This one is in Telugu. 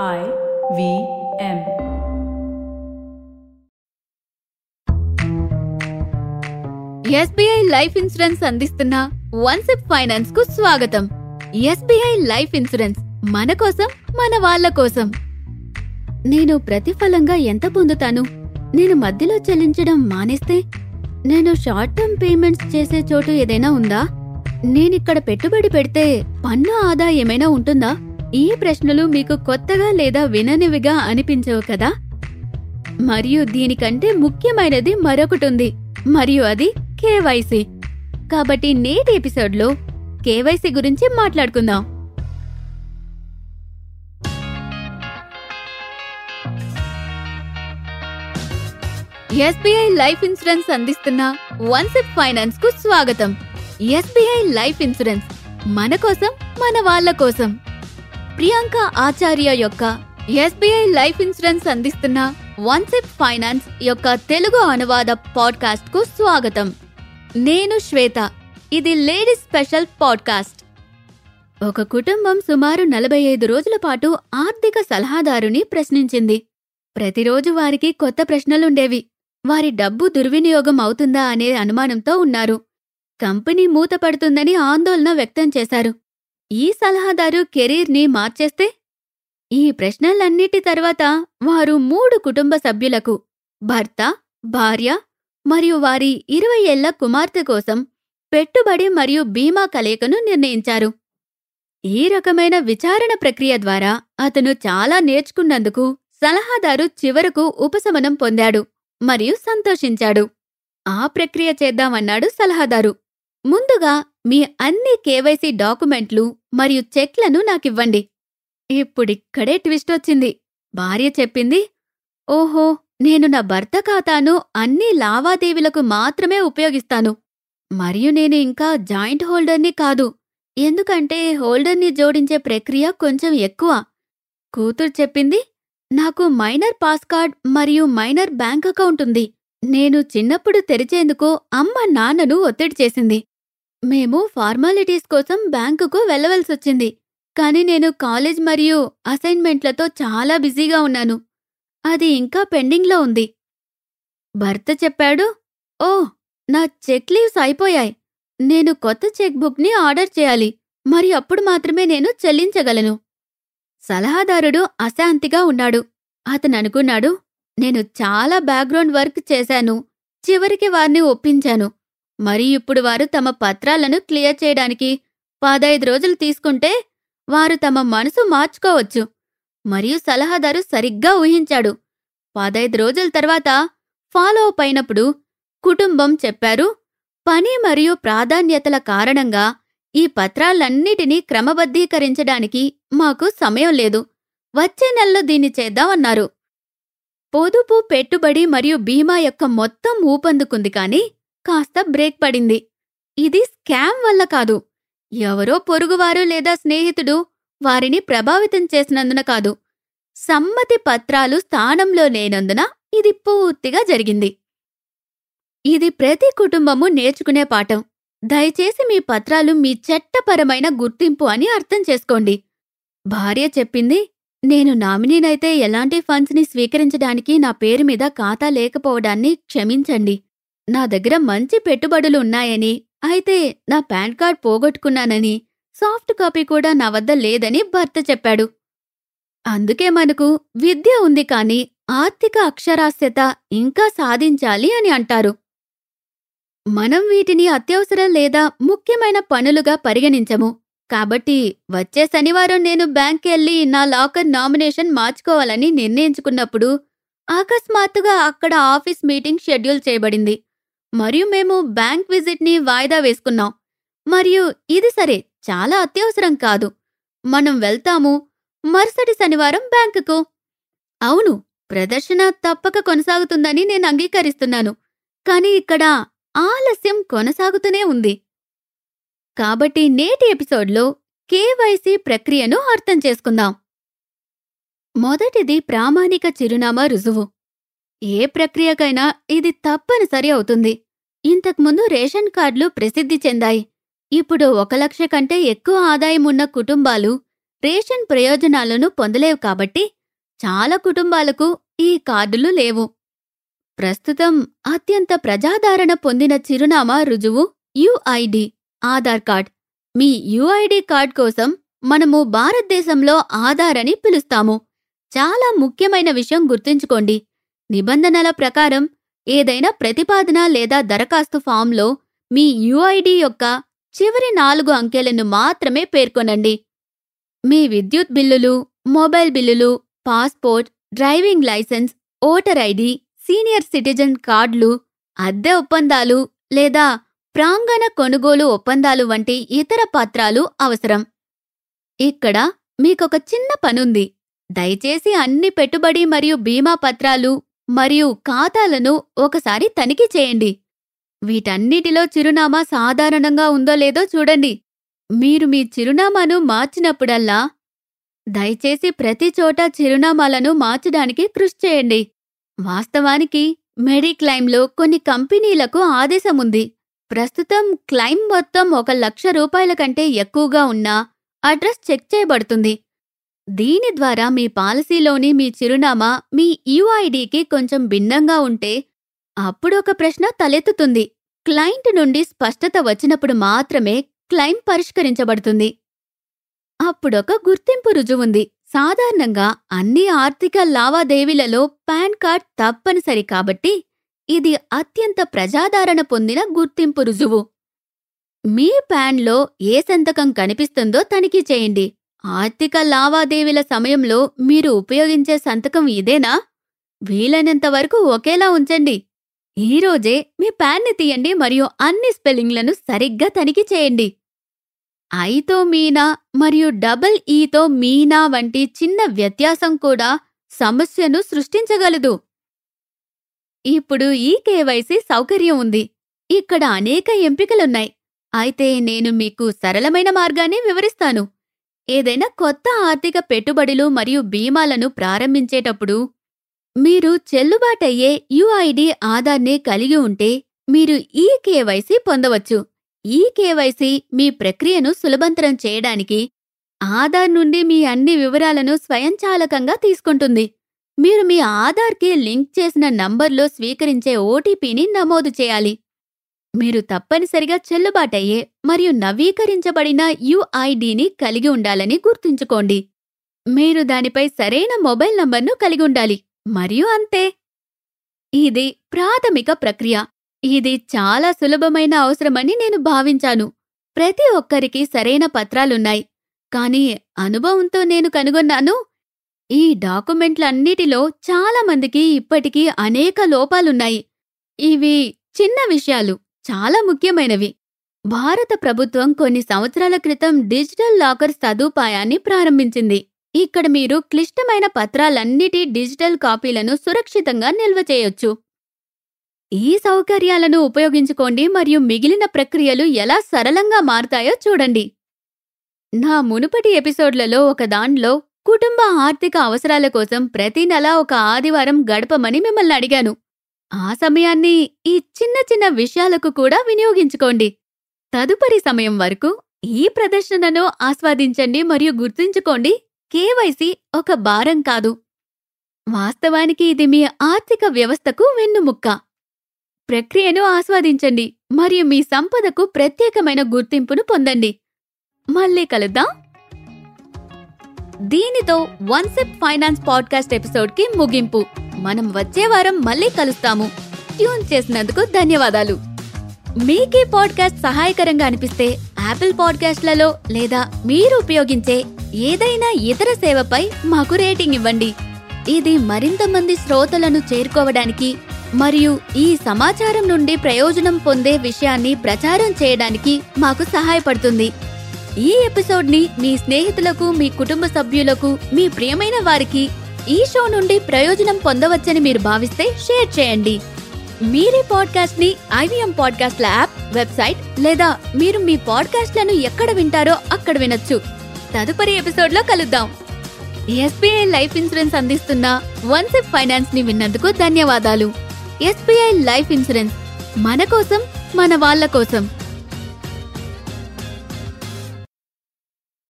I V M. SBI life insurance అందిస్తున్న వన్ సిప్ ఫైనాన్స్కు స్వాగతం. ఎస్బీఐ లైఫ్ ఇన్సూరెన్స్ మన కోసం మన వాళ్ళ కోసం. నేను ప్రతిఫలంగా ఎంత పొందుతాను? నేను మధ్యలో చెల్లించడం మానేస్తే నేను షార్ట్ టర్మ్ పేమెంట్స్ చేసే చోటు ఏదైనా ఉందా? నేనిక్కడ పెట్టుబడి పెడితే పన్ను ఆదా ఏమైనా ఉంటుందా? ఈ ప్రశ్నలు మీకు కొత్తగా లేదా విననివిగా అనిపించవు కదా? మరియు దీనికంటే ముఖ్యమైనది మరొకటి ఉంది మరియు అది కేవైసీ. కాబట్టి నేటి ఎపిసోడ్లో కేవైసీ గురించి మాట్లాడుకుందాం. ఎస్బీఐ లైఫ్ ఇన్సూరెన్స్ అందిస్తున్న వన్ సిప్ ఫైనాన్స్కు స్వాగతం. ఎస్బీఐ లైఫ్ ఇన్సూరెన్స్ మన కోసం మన వాళ్ళ కోసం. ప్రియాంక ఆచార్య యొక్క ఎస్బీఐ లైఫ్ ఇన్సూరెన్స్ అందిస్తున్న వన్ సిప్ ఫైనాన్స్ యొక్క తెలుగు అనువాద పాడ్కాస్ట్కు స్వాగతం. నేను శ్వేత. ఇది లేడీస్ స్పెషల్ పాడ్కాస్ట్. ఒక కుటుంబం సుమారు నలభై ఐదు రోజుల పాటు ఆర్థిక సలహాదారుని ప్రశ్నించింది. ప్రతిరోజు వారికి కొత్త ప్రశ్నలుండేవి. వారి డబ్బు దుర్వినియోగం అవుతుందా అనే అనుమానంతో ఉన్నారు. కంపెనీ మూతపడుతుందని ఆందోళన వ్యక్తం చేశారు. ఈ సలహాదారు కెరీర్ని మార్చేస్తే? ఈ ప్రశ్నలన్నిటి తర్వాత వారు మూడు కుటుంబ సభ్యులకు భర్త భార్య మరియు వారి ఇరవై ఏళ్ళ కుమార్తె కోసం పెట్టుబడి మరియు బీమా కలయికను నిర్ణయించారు. ఈ రకమైన విచారణ ప్రక్రియ ద్వారా అతను చాలా నేర్చుకున్నందుకు సలహాదారు చివరకు ఉపశమనం పొందాడు మరియు సంతోషించాడు. ఆ ప్రక్రియ చేద్దామన్నాడు సలహాదారు. ముందుగా మీ అన్ని కేవైసీ డాక్యుమెంట్లు మరియు చెక్లను నాకివ్వండి. ఇప్పుడిక్కడే ట్విస్ట్ వచ్చింది భార్య చెప్పింది ఓహో నేను నా భర్త ఖాతాను అన్ని లావాదేవీలకు మాత్రమే ఉపయోగిస్తాను. మరియు నేను ఇంకా జాయింట్ హోల్డర్ని కాదు. ఎందుకంటే హోల్డర్ని జోడించే ప్రక్రియ కొంచెం ఎక్కువ. కూతురు చెప్పింది నాకు మైనర్ పాస్ కార్డ్ మరియు మైనర్ బ్యాంక్ అకౌంట్ ఉంది. నేను చిన్నప్పుడు తెరిచేందుకు అమ్మ నాన్నను ఒత్తిడి చేసింది. మేము ఫార్మాలిటీస్ కోసం బ్యాంకుకు వెళ్ళవలసొచ్చింది. కానీ నేను కాలేజ్ మరియు అసైన్మెంట్లతో చాలా బిజీగా ఉన్నాను. అది ఇంకా పెండింగ్లో ఉంది. భర్త చెప్పాడు ఓ నా చెక్ లీవ్స్ అయిపోయాయి. నేను కొత్త చెక్ బుక్ని ఆర్డర్ చేయాలి. మరి అప్పుడు మాత్రమే నేను చెల్లించగలను. సలహాదారుడు అశాంతిగా ఉన్నాడు. అతను అనుకున్నాడు నేను చాలా బ్యాక్గ్రౌండ్ వర్క్ చేశాను. చివరికి వారిని ఒప్పించాను. మరి ఇప్పుడు వారు తమ పత్రాలను క్లియర్ చేయడానికి పదైదు రోజులు తీసుకుంటే వారు తమ మనసు మార్చుకోవచ్చు. మరియు సలహాదారు సరిగ్గా ఊహించాడు. పదైదు రోజుల తర్వాత ఫాలో అప్ అయినప్పుడు కుటుంబం చెప్పారు పని మరియు ప్రాధాన్యతల కారణంగా ఈ పత్రాలన్నిటినీ క్రమబద్ధీకరించడానికి మాకు సమయం లేదు. వచ్చే నెలలో దీన్ని చేద్దామన్నారు పొదుపు పెట్టుబడి మరియు బీమా యొక్క మొత్తం ఊపందుకుంది కానీ కాస్త బ్రేక్ పడింది. ఇది స్కామ్ వల్ల కాదు. ఎవరో పొరుగువారు లేదా స్నేహితుడు వారిని ప్రభావితం చేసినందున కాదు. సమ్మతి పత్రాలు స్థానంలో లేనందున ఇది పూర్తిగా జరిగింది. ఇది ప్రతి కుటుంబము నేర్చుకునే పాఠం. దయచేసి మీ పత్రాలు మీ చట్టపరమైన గుర్తింపు అని అర్థం చేసుకోండి. భార్య చెప్పింది నేను నామినీనైతే ఎలాంటి ఫండ్స్ని స్వీకరించడానికి నా పేరు మీద ఖాతా లేకపోవడాన్ని క్షమించండి. నా దగ్గర మంచి పెట్టుబడులు ఉన్నాయని అయితే నా పాన్ కార్డ్ పోగొట్టుకున్నానని సాఫ్ట్ కాపీ కూడా నా వద్ద లేదని భర్త చెప్పాడు. అందుకే మనకు విద్య ఉంది కాని ఆర్థిక అక్షరాస్యత ఇంకా సాధించాలి అని అంటారు. మనం వీటిని అత్యవసరం లేదా ముఖ్యమైన పనులుగా పరిగణించము. కాబట్టి వచ్చే శనివారం నేను బ్యాంక్కెళ్ళి నా లాకర్ నామినేషన్ మార్చుకోవాలని నిర్ణయించుకున్నప్పుడు అకస్మాత్తుగా అక్కడ ఆఫీస్ మీటింగ్ షెడ్యూల్ చేయబడింది. మరియు మేము బ్యాంక్ విజిట్ని వాయిదా వేసుకున్నాం. మరియు ఇది సరే చాలా అత్యవసరం కాదు. మనం వెళ్తాము మరుసటి శనివారం బ్యాంకుకు. అవును ప్రదర్శన తప్పక కొనసాగుతుందని నేను అంగీకరిస్తున్నాను. కానీ ఇక్కడ ఆలస్యం కొనసాగుతూనే ఉంది. కాబట్టి నేటి ఎపిసోడ్లో కేవైసీ ప్రక్రియను అర్థం చేసుకుందాం. మొదటిది ప్రామాణిక చిరునామా రుజువు. ఏ ప్రక్రియకైనా ఇది తప్పనిసరి అవుతుంది. ఇంతకుముందు రేషన్ కార్డులు ప్రసిద్ధి చెందాయి. ఇప్పుడు ఒక లక్ష కంటే ఎక్కువ ఆదాయం ఉన్న కుటుంబాలు రేషన్ ప్రయోజనాలను పొందలేవు కాబట్టి చాలా కుటుంబాలకు ఈ కార్డులు లేవు. ప్రస్తుతం అత్యంత ప్రజాదరణ పొందిన చిరునామా రుజువు యుఐడి. ఆధార్ కార్డ్. మీ యుఐడి కార్డ్ కోసం మనము భారతదేశంలో ఆధార్ అని పిలుస్తాము. చాలా ముఖ్యమైన విషయం గుర్తుంచుకోండి. నిబంధనల ప్రకారం ఏదైనా ప్రతిపాదన లేదా దరఖాస్తు ఫామ్లో మీ యుఐడి యొక్క చివరి నాలుగు అంకెలను మాత్రమే పేర్కొనండి. మీ విద్యుత్ బిల్లులు మొబైల్ బిల్లులు passport driving licence voter ID senior citizen కార్డులు అద్దె ఒప్పందాలు లేదా ప్రాంగణ కొనుగోలు ఒప్పందాలు వంటి ఇతర పత్రాలు అవసరం. ఇక్కడ మీకొక చిన్న పనుంది. దయచేసి అన్ని పెట్టుబడి మరియు బీమా పత్రాలు మరియు ఖాతాలను ఒకసారి తనిఖీ చేయండి. వీటన్నిటిలో చిరునామా సాధారణంగా ఉందో లేదో చూడండి. మీరు మీ చిరునామాను మార్చినప్పుడల్లా దయచేసి ప్రతి చోట చిరునామాలను మార్చడానికి కృషి చేయండి. వాస్తవానికి మెడిక్లైమ్లో కొన్ని కంపెనీలకు ఆదేశం ఉంది. ప్రస్తుతం క్లైమ్ మొత్తం ఒక లక్ష రూపాయల కంటే ఎక్కువగా ఉన్నా అడ్రస్ చెక్ చేయబడుతుంది. దీని ద్వారా మీ పాలసీలోని మీ చిరునామా మీ యుఐడికి కొంచెం భిన్నంగా ఉంటే అప్పుడు ఒక ప్రశ్న తలెత్తుతుంది. క్లయింట్ నుండి స్పష్టత వచ్చినప్పుడు మాత్రమే క్లైమ్ పరిష్కరించబడుతుంది. అప్పుడొక గుర్తింపు రుజువుంది సాధారణంగా అన్ని ఆర్థిక లావాదేవీలలో పాన్ కార్డ్ తప్పనిసరి కాబట్టి ఇది అత్యంత ప్రజాదరణ పొందిన గుర్తింపు రుజువు. మీ ప్యాన్లో ఏ సంతకం కనిపిస్తుందో తనిఖీ చేయండి. ఆర్థిక లావాదేవీల సమయంలో మీరు ఉపయోగించే సంతకం ఇదేనా? వీలైనంత వరకు ఒకేలా ఉంచండి. ఈరోజే మీ ప్యాన్ని తీయండి మరియు అన్ని స్పెల్లింగ్లను సరిగ్గా తనిఖీ చేయండి. ఐతో మీనా మరియు డబుల్ ఈతో మీనా వంటి చిన్న వ్యత్యాసం కూడా సమస్యను సృష్టించగలదు. ఇప్పుడు ఈ కేవైసీ సౌకర్యం ఉంది. ఇక్కడ అనేక ఎంపికలున్నాయి. అయితే నేను మీకు సరళమైన మార్గాన్ని వివరిస్తాను. ఏదైనా కొత్త ఆర్థిక పెట్టుబడులు మరియు బీమాలను ప్రారంభించేటప్పుడు మీరు చెల్లుబాటయ్యే యుఐడి ఆధార్ని కలిగి ఉంటే మీరు ఈ కేవైసీ పొందవచ్చు. ఈ కేవైసీ మీ ప్రక్రియను సులభంతరం చేయడానికి ఆధార్ నుండి మీ అన్ని వివరాలను స్వయంచాలకంగా తీసుకుంటుంది. మీరు మీ ఆధార్కి లింక్ చేసిన నంబర్లో స్వీకరించే ఓటీపీని నమోదు చేయాలి. మీరు తప్పనిసరిగా చెల్లుబాటయ్యే మరియు నవీకరించబడిన యుఐడిని కలిగి ఉండాలని గుర్తుంచుకోండి. మీరు దానిపై సరైన మొబైల్ నంబర్ను కలిగి ఉండాలి. మరియు అంతే. ఇది ప్రాథమిక ప్రక్రియ. ఇది చాలా సులభమైన అవసరమని నేను భావించాను. ప్రతి ఒక్కరికి సరైన పత్రాలున్నాయి. కానీ అనుభవంతో నేను కనుగొన్నాను. ఈ డాక్యుమెంట్లన్నిటిలో చాలా మందికి ఇప్పటికీ అనేక లోపాలున్నాయి. ఇవి చిన్న విషయాలు. చాలా ముఖ్యమైనవి. భారత ప్రభుత్వం కొన్ని సంవత్సరాల క్రితం డిజిటల్ లాకర్ సదుపాయాన్ని ప్రారంభించింది. ఇక్కడ మీరు క్లిష్టమైన పత్రాలన్నిటి డిజిటల్ కాపీలను సురక్షితంగా నిల్వ చేయొచ్చు. ఈ సౌకర్యాలను ఉపయోగించుకోండి మరియు మిగిలిన ప్రక్రియలు ఎలా సరళంగా మారుతాయో చూడండి. నా మునుపటి ఎపిసోడ్లలో ఒక దాంట్లో కుటుంబ ఆర్థిక అవసరాల కోసం ప్రతి నెల ఒక ఆదివారం గడపమని మిమ్మల్ని అడిగాను. ఆ సమయాన్ని ఈ చిన్న చిన్న విషయాలకు కూడా వినియోగించుకోండి. తదుపరి సమయం వరకు ఈ ప్రదర్శనను ఆస్వాదించండి మరియు గుర్తుంచుకోండి కేవైసీ ఒక భారం కాదు. వాస్తవానికి ఇది మీ ఆర్థిక వ్యవస్థకు వెన్నుముక్క. ప్రక్రియను ఆస్వాదించండి మరియు మీ సంపదకు ప్రత్యేకమైన గుర్తింపును పొందండి. మళ్ళీ కలుద్దాం. దీనితో వన్సెప్ ఫైనాన్స్ పాడ్కాస్ట్ ఎపిసోడ్కి ముగింపు. మనం వచ్చే వారం మళ్ళీ కలుస్తాము. ట్యూన్ చేసినందుకు ధన్యవాదాలు. మీకే పాడ్కాస్ట్ సహాయకరంగా అనిపిస్తే యాపిల్ పాడ్కాస్ట్లలో లేదా మీరు ఉపయోగించే ఏదైనా ఇతర సేవపై మాకు రేటింగ్ ఇవ్వండి. ఇది మరింత మంది శ్రోతలను చేరుకోవడానికి మరియు ఈ సమాచారం నుండి ప్రయోజనం పొందే విషయాన్ని ప్రచారం చేయడానికి మాకు సహాయపడుతుంది. ఈ ఎపిసోడ్ని మీ స్నేహితులకు మీ కుటుంబ సభ్యులకు మీ ప్రియమైన వారికి ఈ షో నుండి ప్రయోజనం పొందవచ్చని మీరు భావిస్తే షేర్ చేయండి. మీరే పాడ్కాస్ట్ని ఐవీఎం పాడ్కాస్ట్ల యాప్ వెబ్సైట్ లేదా మీరు మీ పాడ్కాస్ట్లను ఎక్కడ వింటారో అక్కడ వినొచ్చు. తదుపరి ఎపిసోడ్లో కలుద్దాం. ఎస్బీఐ లైఫ్ ఇన్సూరెన్స్ అందిస్తున్న వన్సెప్ ఫైనాన్స్ని విన్నందుకు ధన్యవాదాలు. ఎస్బీఐ లైఫ్ ఇన్సూరెన్స్ మన కోసం మన వాళ్ళ కోసం.